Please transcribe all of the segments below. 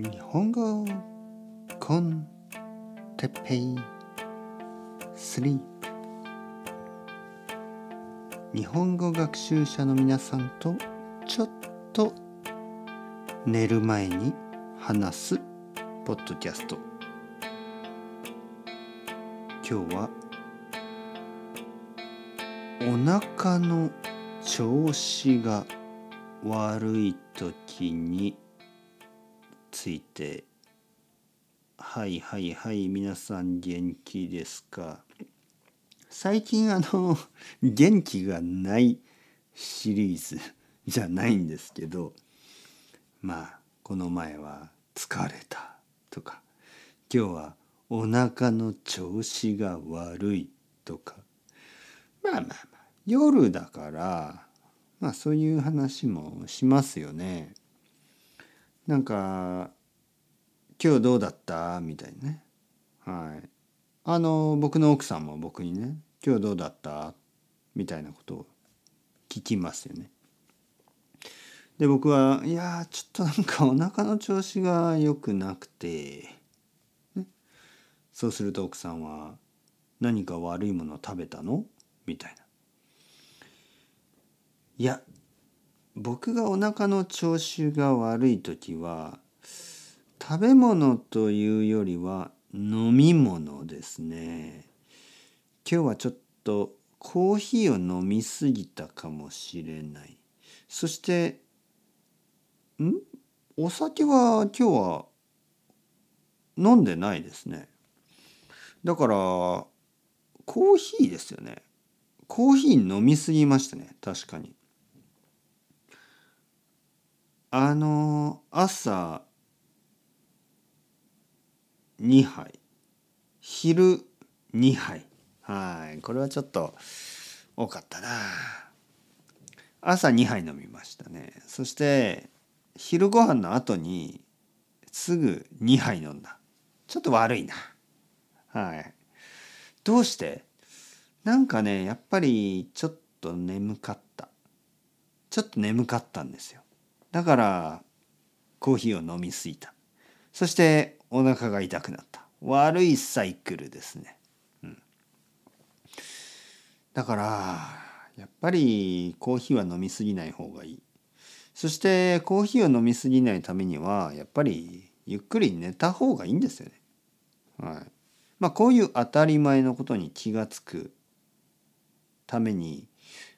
日本語コンテペイスリープ日本語学習者の皆さんとちょっと寝る前に話すポッドキャスト。今日はお腹の調子が悪い時についてはいはいはい皆さん元気ですか？最近あの 元気がないシリーズ じゃないんですけどまあこの前は疲れたとか今日はお腹の調子が悪いとかまあまあまあ夜だからまあそういう話もしますよね。なんか「今日どうだった?」みたいなね。はい。あの僕の奥さんも僕にね「今日どうだった?」みたいなことを聞きますよね。で僕は「いやちょっとなんかお腹の調子が良くなくて」ね、そうすると奥さんは「何か悪いもの食べたの?」みたいな。いや僕がお腹の調子が悪い時は食べ物というよりは飲み物ですね。今日はちょっとコーヒーを飲みすぎたかもしれない。そしてん？お酒は今日は飲んでないですね。だからコーヒーですよね。コーヒー飲みすぎましたね。確かに。あの朝2杯。昼2杯。はい。これはちょっと多かったな。朝2杯飲みましたね。そして昼ご飯の後にすぐ2杯飲んだ。ちょっと悪いな。はい。どうして？なんかねやっぱりちょっと眠かった。ちょっと眠かったんですよ。だからコーヒーを飲みすぎた。そしてお腹が痛くなった。悪いサイクルですね、うん、だからやっぱりコーヒーは飲みすぎない方がいい。そしてコーヒーを飲みすぎないためにはやっぱりゆっくり寝た方がいいんですよね。はい、まあこういう当たり前のことに気が付くために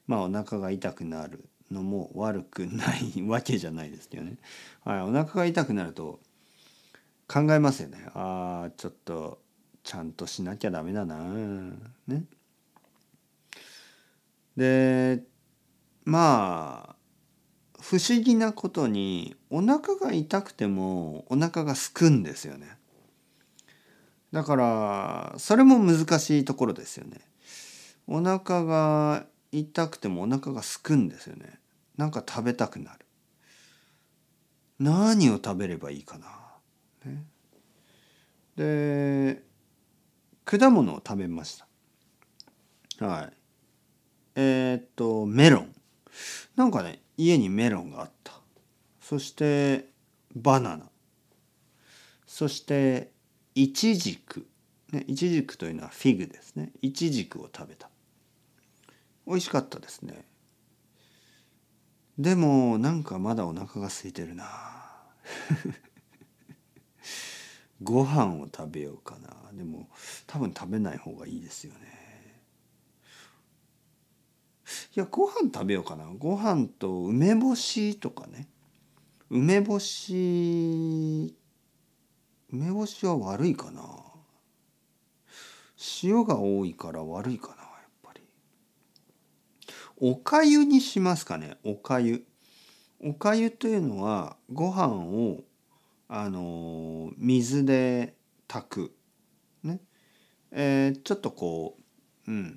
まあお腹が痛くなる。のも悪くない わけじゃないですけどね、はい、お腹が痛くなると考えますよね。ああちょっとちゃんとしなきゃダメだな。ね。でまあ不思議なことにお腹が痛くてもお腹がすくんですよね。だからそれも難しいところですよね。お腹が痛くてもお腹がすくんですよね。なんか食べたくなる。何を食べればいいかな、ね、で果物を食べました。はい。えー、っとメロン。なんかね家にメロンがあった。そしてバナナ。そしてイチジク。ねイチジクというのはフィグですね。イチジクを食べた。美味しかったですね。でもなんかまだお腹が空いてるな。ご飯を食べようかな。でも多分食べない方がいいですよね。いやご飯食べようかな。ご飯と梅干しとかね。梅干し梅干しは悪いかな。塩が多いから悪いかな。おかゆにしますかね？おかゆ。おかゆというのはご飯をあの水で炊く。ね。えー、ちょっとこううん。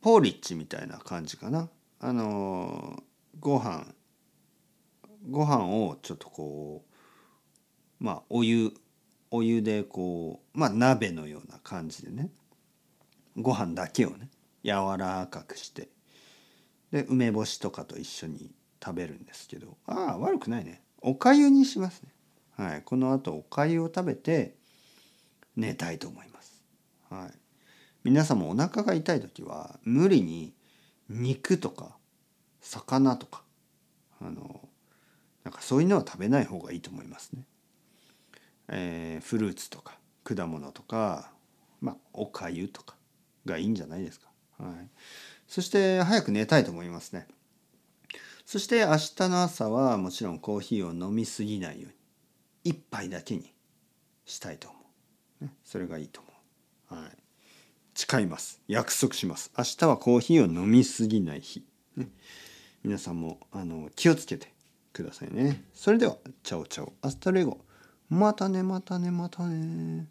ポーリッチみたいな感じかな。あのご飯。ご飯をちょっとこうまあお湯お湯でこうまあ鍋のような感じでね。ご飯だけをね。柔らかくしてで梅干しとかと一緒に食べるんですけどああ悪くないねおかゆにしますねはい、この後おかゆを食べて寝たいと思います。はい、皆さんもお腹が痛い時は無理に肉とか魚とかあのなんかそういうのは食べない方がいいと思いますね。えーフルーツとか果物とか、まあ、おかゆとかがいいんじゃないですか。はい、そして早く寝たいと思いますね。そして明日の朝はもちろんコーヒーを飲みすぎないように一杯だけにしたいと思う。ね、それがいいと思う。はい。誓います。約束します。明日はコーヒーを飲みすぎない日。ね、皆さんもあの気をつけてくださいね。それでは、チャオチャオ。アスタレゴ。またねまたねまたね。